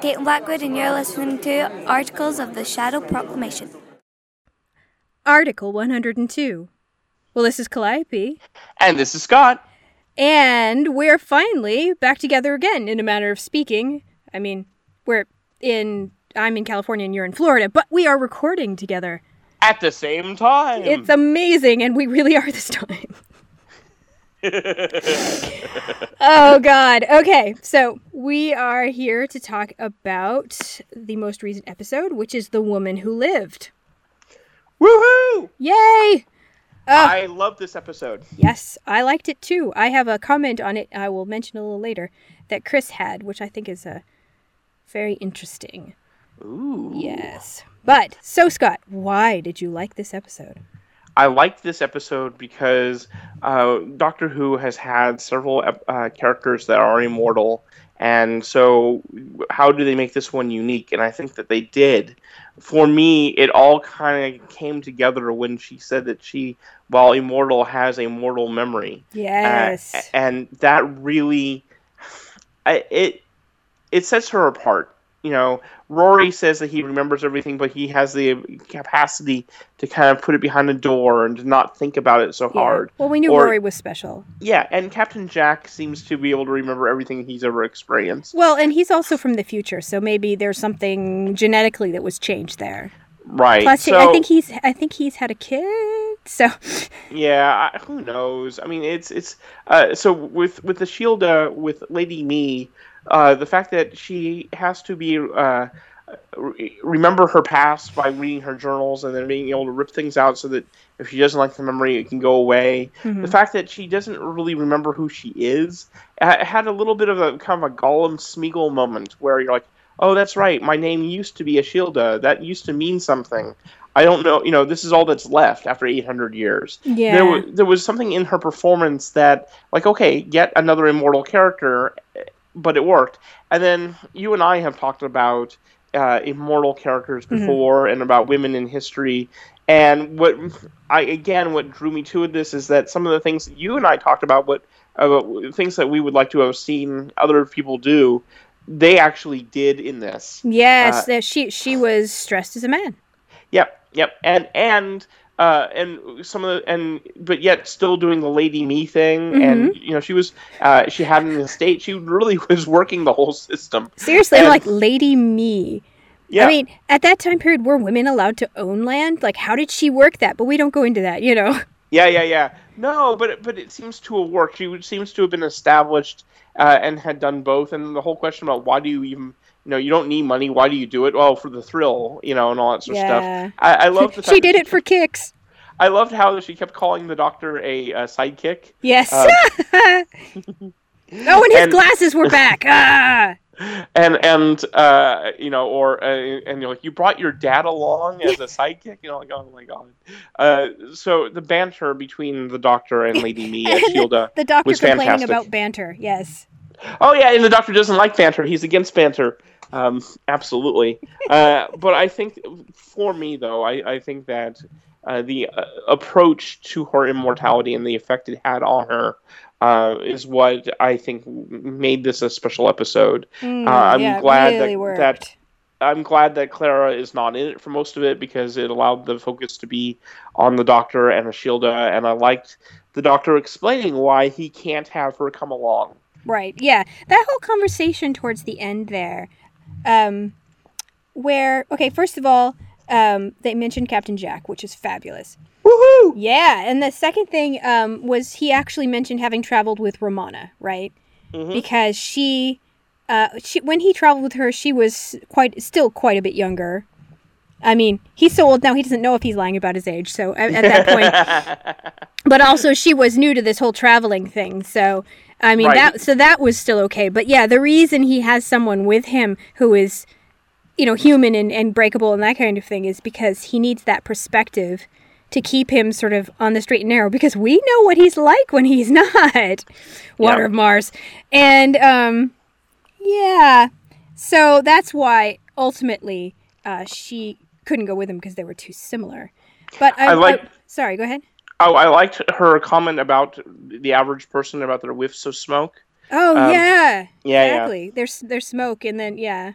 this is Caitlin Blackwood, and you're listening to Articles of the Shadow Proclamation. Article 102. Well, this is Calliope. And this is Scott. And we're finally back together again, in a manner of speaking. I mean, we're in, I'm in California and you're in Florida, but we are recording together. At the same time. It's amazing, and we really are this time. Oh god. Okay so we are here to talk about the most recent episode which is the woman who lived. Woohoo! yay! I love this episode. yes i liked it too. I have a comment on it i will mention a little later that chris had which i think is uh, very interesting. Ooh. yes. But so scott why did you like this episode I liked this episode because uh, Doctor Who has had several uh, characters that are immortal, and so how do they make this one unique? And I think that they did. For me, it all kind of came together when she said that she, while immortal, has a mortal memory. yes Uh, and that really, it it sets her apart. You know, Rory says that he remembers everything, but he has the capacity to kind of put it behind a door and to not think about it so Yeah. hard. well we knew Or- rory was special Yeah, and Captain Jack seems to be able to remember everything he's ever experienced. well and he's also from the future so maybe there's something genetically that was changed there Right. Plus, so, I think he's I think he's had a kid. So Yeah, I, who knows? I mean, it's it's uh, so with with the shield uh, with Lady Me, uh, the fact that she has to be uh, re- remember her past by reading her journals and then being able to rip things out so that if she doesn't like the memory, it can go away. The fact that she doesn't really remember who she is uh, had a little bit of a kind of a Gollum Smeagol moment where you're like, oh, that's right, my name used to be Ashildr. That used to mean something. I don't know, you know, this is all that's left after 800 years yeah, there was there was something in her performance that like okay get another immortal character but it worked. And then you and i have talked about uh, immortal characters before and about women in history. And what i again what drew me to this is that some of the things that you and i talked about what things that we would like to have seen other people do they actually did in this. Yes, uh, that she she was stressed as a man. Yep, yep, and and uh, and some of the and but yet still doing the lady me thing, and Mm-hmm. you know she was uh, she had an estate. She really was working the whole system. Seriously, I'm and- like Lady Me. Yeah, I mean, at that time period, were women allowed to own land? Like, how did she work that? But we don't go into that, you know. yeah, yeah, yeah. No, but it- but it seems to have worked. She seems to have been established uh, and had done both. And the whole question about why do you even you know you don't need money. Why do you do it? Well, for the thrill, you know, and all that sort of stuff. I, I love the fact she did it for kicks. I loved how she kept calling the doctor a, uh sidekick. Yes. Uh, oh, and his and- glasses were back. Ah. and and uh, you know, or uh, and you're like, you brought your dad along as a sidekick, you know, like oh my god. Uh, so the banter between the Doctor and Lady Me Ashildr The doctor was complaining fantastic. about banter. Yes. Oh yeah, and the Doctor doesn't like banter; he's against banter. Um, absolutely. uh, but I think for me though, I, I think that uh, the uh, approach to her immortality and the effect it had on her. Uh, is what I think made this a special episode. Mm, Uh, I'm yeah, glad really that, worked. that I'm glad that Clara is not in it for most of it because it allowed the focus to be on the Doctor and Ashildr, and I liked the Doctor explaining why he can't have her come along. Right. Yeah. That whole conversation towards the end there, um, where okay, first of all, um, they mentioned Captain Jack, which is fabulous. Woohoo! Yeah, and the second thing um, was he actually mentioned having traveled with Romana, right? Mhm. Because she, uh, she when he traveled with her, she was quite still quite a bit younger. I mean, he's so old now he doesn't know if he's lying about his age. So at, at that point, but also she was new to this whole traveling thing so i mean Right. that so that was still okay. But yeah the reason he has someone with him who is you know human and, and breakable and that kind of thing is because he needs that perspective to keep him sort of on the straight and narrow because we know what he's like when he's not. Water Yeah. of mars. And um yeah. So that's why ultimately uh, she couldn't go with him because they were too similar. But i, I like- sorry go ahead Oh, I liked her comment about the average person about their whiffs of smoke. Oh Um, yeah, yeah, yeah. exactly. There's there's smoke, and then yeah,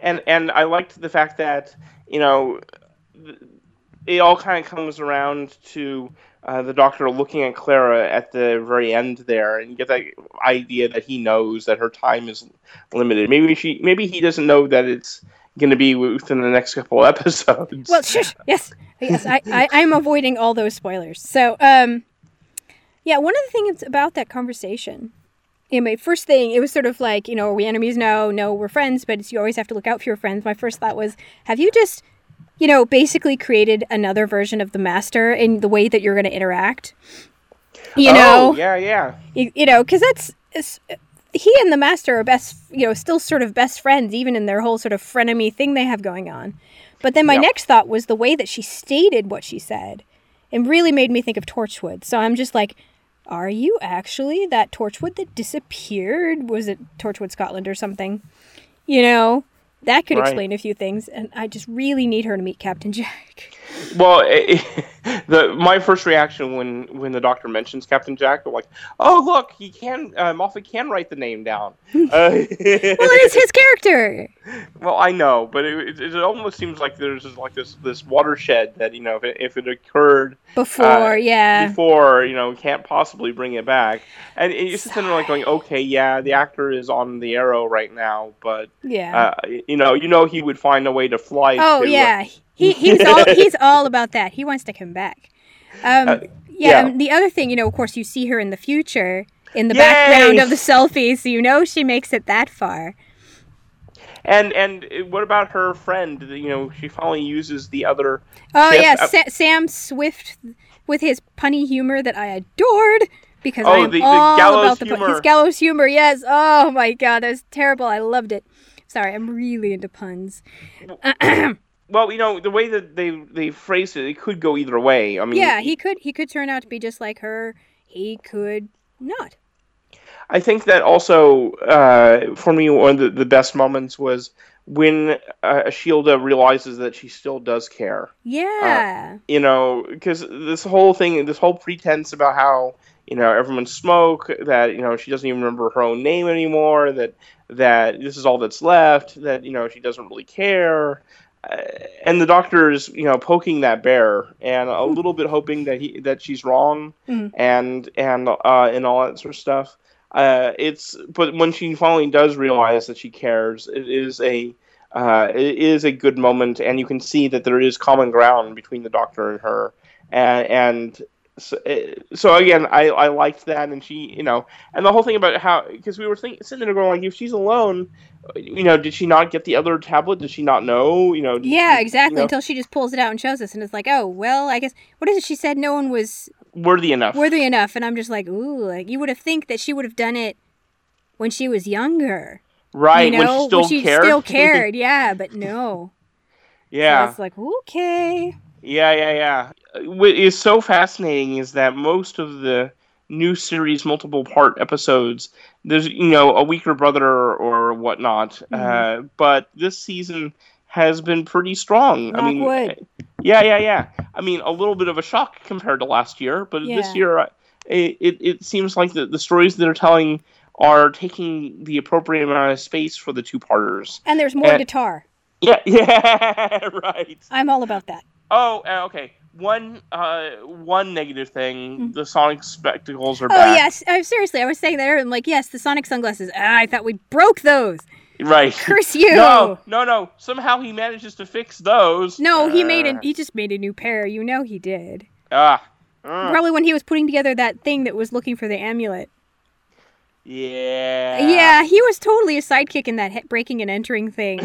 and and I liked the fact that you know it all kind of comes around to uh, the doctor looking at Clara at the very end there, and you get that idea that he knows that her time is limited. Maybe she, maybe he doesn't know that it's going to be within the next couple episodes. Well, shush. Yes, yes. I, I I'm avoiding all those spoilers. So, um, yeah. One of the things about that conversation, you know, my first thing, it was sort of like, you know, are we enemies? No, no, we're friends. But it's, you always have to look out for your friends. My first thought was, have you just, you know, basically created another version of the master in the way that you're going to interact? You oh, know, yeah, yeah, you, you know, because that's it's, he and the master are best, you know, still sort of best friends, even in their whole sort of frenemy thing they have going on. But then my Yeah. next thought was the way that she stated what she said, and really made me think of Torchwood. So I'm just like, are you actually that Torchwood that disappeared? Was it Torchwood Scotland or something? You know, that could Right. explain a few things, and I just really need her to meet Captain Jack. Well, it, the my first reaction when when the doctor mentions Captain Jack, I'm like, oh look, he can uh, Moffat can write the name down. Uh, Well, it is his character. Well, I know, but it, it, it almost seems like there's just like this this watershed that you know if it, if it occurred Before, Uh, yeah. before, you know, can't possibly bring it back. And you're just sitting there like going, okay, yeah, the actor is on the arrow right now, but yeah. uh, you know, you know, he would find a way to fly. Oh to, uh, yeah, he he's all he's all about that. He wants to come back. Um, Uh, yeah. yeah. and the other thing, you know, of course, you see her in the future in the Yay! background of the selfie, so you know she makes it that far. And and what about her friend? You know, she finally uses the other. Oh ship. yeah, Uh, Sa- Sam Swift with his punny humor that I adored because Oh, I am the- the all about the humor. his gallows humor. Yes. Oh my god, that was terrible. I loved it. Sorry, I'm really into puns. well, you know, the way that they they phrased it, it could go either way. I mean, Yeah, he could he could turn out to be just like her. He could not. I think that also uh, for me one of the, the best moments was when uh, Shilda realizes that she still does care. Yeah. You know, because this whole thing, this whole pretense about how you know everyone smoke, that you know she doesn't even remember her own name anymore, that that this is all that's left, that you know she doesn't really care. Uh, and the doctor is, you know, poking that bear, and a little bit hoping that he that she's wrong, Mhm. and and uh, and all that sort of stuff. Uh, it's but when she finally does realize that she cares, it is a uh, it is a good moment, and you can see that there is common ground between the doctor and her, and and so, eh, so again, I I liked that, and she you know, and the whole thing about how because we were thinking sitting there going like, if she's alone, you know, did she not get the other tablet? Did she not know? You know? did- Yeah, you exactly. know, Until she just pulls it out and shows us, and it's like, oh, well, I guess what is it? She said no one was worthy enough. worthy enough, and I'm just like, ooh, like you would have think that she would have done it when she was younger, right you know, when she still cared. still cared, yeah, but no. yeah. So it's like okay, Yeah, yeah, yeah. What is so fascinating is that most of the new series multiple part episodes, there's you know a weaker brother or whatnot, uh, but this season has been pretty strong. I mean, wood. yeah, yeah, yeah. I mean, a little bit of a shock compared to last year, but Yeah. this year uh, it, it it seems like the the stories that are telling are taking the appropriate amount of space for the two parters. and there's more Uh, guitar. Yeah, yeah, right. I'm all about that. Oh, uh, okay. One uh one negative thing, the Sonic spectacles are. Oh back. yes, uh, seriously, I was saying that. earlier. I'm like, yes, the Sonic sunglasses. Ah, I thought we broke those. Right. Curse you. No, no, no. Somehow he manages to fix those. No, he made Uh, a, he just made a new pair. You know he did. Ah. Uh, Probably when he was putting together that thing that was looking for the amulet. Yeah. Yeah, he was totally a sidekick in that breaking and entering thing.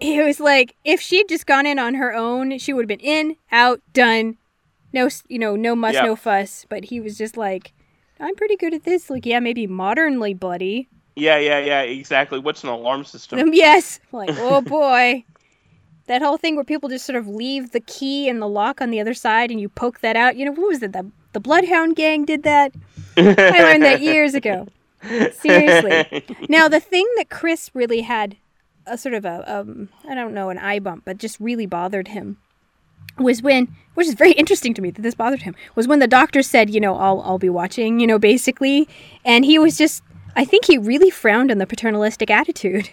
it was like if she'd just gone in on her own, she would have been in, out, done. No, you know, no muss, Yeah. no fuss. But he was just like, I'm pretty good at this. Like, yeah, maybe modernly bloody. yeah, yeah, yeah. Exactly. What's an alarm system? Um, yes. Like, oh boy. That whole thing where people just sort of leave the key and the lock on the other side and you poke that out. You know, what was it? The, the Bloodhound Gang did that. I learned that years ago. Seriously. Now, the thing that Chris really had a sort of a, um, I don't know, an eye bump, but just really bothered him was when, which is very interesting to me that this bothered him, was when the doctor said, you know, I'll, I'll be watching, you know, basically. And he was just, I think he really frowned on the paternalistic attitude.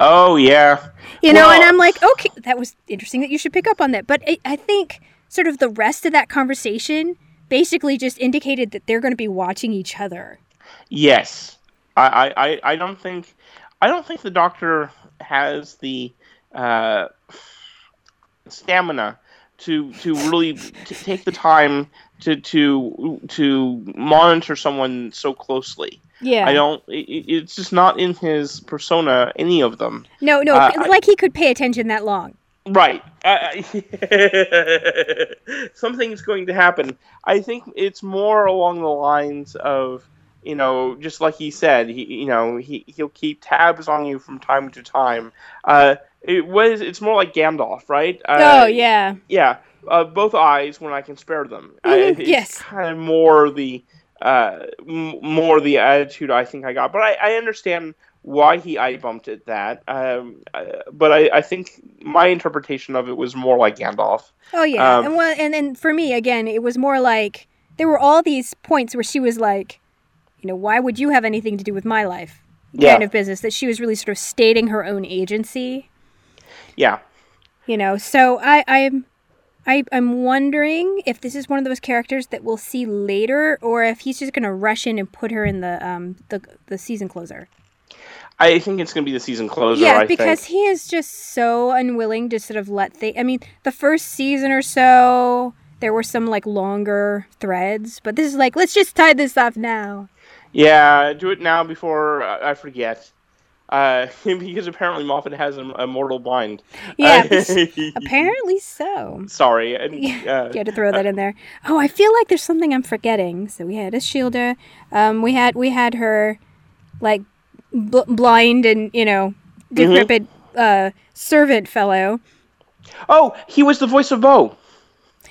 Oh yeah. You know, Well- and I'm like, okay, that was interesting that you should pick up on that. But I, I think sort of the rest of that conversation basically just indicated that they're going to be watching each other. Yes, I, I, I- don't think, I don't think the doctor has the uh, stamina to to really take the time to to to monitor someone so closely. Yeah. I don't. It, it- it's just not in his persona. Any of them. No, no, Uh, like he could pay attention that long. Right. Uh, something's going to happen. I think it's more along the lines of, you know, just like he said, he, you know, he he'll keep tabs on you from time to time. Uh, it was. It's more like Gandalf, right? Uh, oh, yeah. yeah. Uh, both eyes when I can spare them. I, Mhm, it's yes. kind of more the uh, m- more the attitude I think I got, but I, I understand why he eye bumped at that. Um, uh, but I, I think my interpretation of it was more like Gandalf. Oh yeah, Um, and well, and then for me again, it was more like there were all these points where she was like, you know, why would you have anything to do with my life? Yeah. Kind of business that she was really sort of stating her own agency. Yeah. You know, so I, I'm, I, I'm wondering if this is one of those characters that we'll see later, or if he's just gonna rush in and put her in the um the the season closer. I think it's going to be the season closer. yeah, I because think. he is just so unwilling to sort of let things. I mean, the first season or so, there were some like longer threads, but this is like, let's just tie this off now. Yeah, do it now before uh, I forget. Uh, because apparently Moffat has a, a mortal blind. Yeah, Uh, Apparently so. Sorry. and, uh, you had to throw that in there. Oh, I feel like there's something I'm forgetting. So we had Ashildr. Um, we had we had her, like, bl- blind and you know, decrepit uh, servant fellow. Oh, he was the voice of Boe.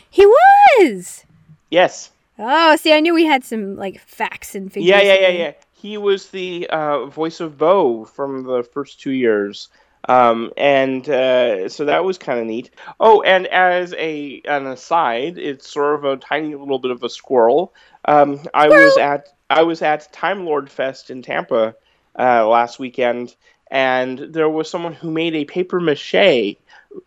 He was. Yes. Oh, see, I knew we had some like facts and figures. Yeah, yeah, yeah, yeah. He was the uh, voice of Boe from the first two years, um, and uh, so that was kind of neat. Oh, and as a an aside, it's sort of a tiny little bit of a squirrel. Um, I was at I was at Time Lord Fest in Tampa uh, last weekend, and there was someone who made a paper mache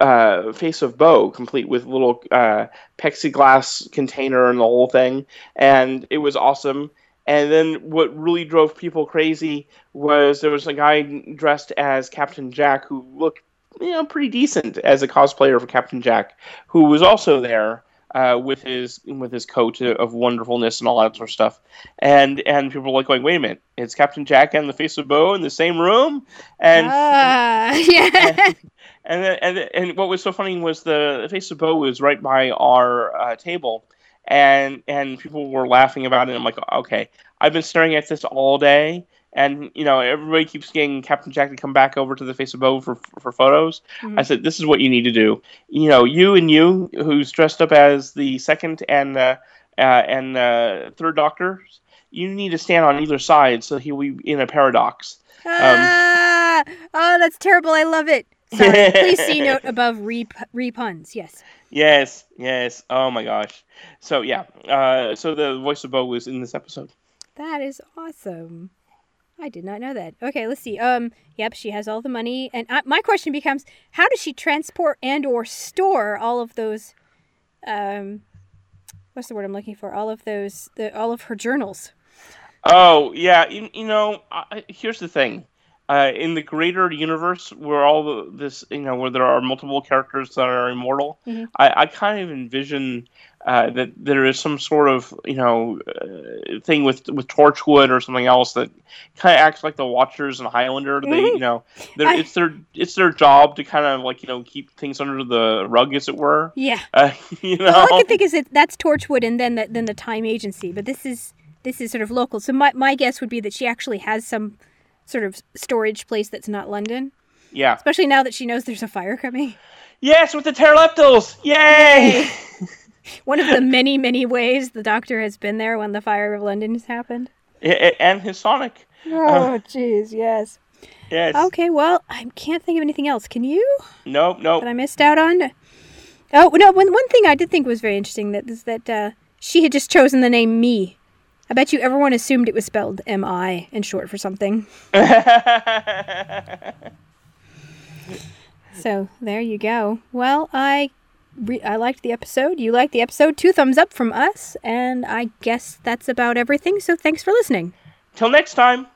uh, face of Boe, complete with little uh, plexiglass container and the whole thing, and it was awesome. And then what really drove people crazy was there was a guy dressed as Captain Jack who looked, you know, pretty decent as a cosplayer for Captain Jack, who was also there uh, with his with his coat of wonderfulness and all that sort of stuff. And and people were like going, wait a minute, it's Captain Jack and the face of Boe in the same room, and Ah, yeah. and then, and and what was so funny was the face of Boe was right by our uh, table, and and people were laughing about it. I'm like, okay, I've been staring at this all day, and you know everybody keeps getting Captain Jack to come back over to the face of Boe for for photos. I said, this is what you need to do. You know, you and you, who's dressed up as the second and uh, uh, and uh, third Doctors, you need to stand on either side so he'll be in a paradox. Ah, oh, that's terrible. I love it. Sorry. Please see note above re repuns. Yes. Yes, yes. Oh my gosh. So yeah. Uh, so the voice of Boe was in this episode. That is awesome. I did not know that. Okay, let's see. Um, yep, she has all the money, and uh, my question becomes: How does she transport and or store all of those? Um, what's the word I'm looking for? All of those, the all of her journals. Oh yeah. You, you know, I, here's the thing. Uh, in the greater universe, where all the, this, you know, where there are multiple characters that are immortal, Mhm. I, I kind of envision uh, that there is some sort of, you know, uh, thing with with Torchwood or something else that kind of acts like the Watchers and Highlander. They, Mhm. you know, they're, I- it's their it's their job to kind of like you know keep things under the rug, as it were. Yeah. Uh, you know. All I can think is that that's Torchwood, and then the, then the Time Agency. But this is this is sort of local. So my my guess would be that she actually has some sort of storage place that's not London. yeah. Especially now that she knows there's a fire coming. Yes, with the Terileptils! Yay! One of the many, many ways the Doctor has been there when the fire of London has happened. And his Sonic. Oh, jeez, yes. Yes. Okay, well, I can't think of anything else. Can you? Nope, nope. That I missed out on? Oh no! One one thing I did think was very interesting that is that uh, she had just chosen the name Me. I bet you everyone assumed it was spelled M I in short for something. So there you go. Well, I re- I liked the episode. You liked the episode. Two thumbs up from us, and I guess that's about everything. So thanks for listening. Till next time.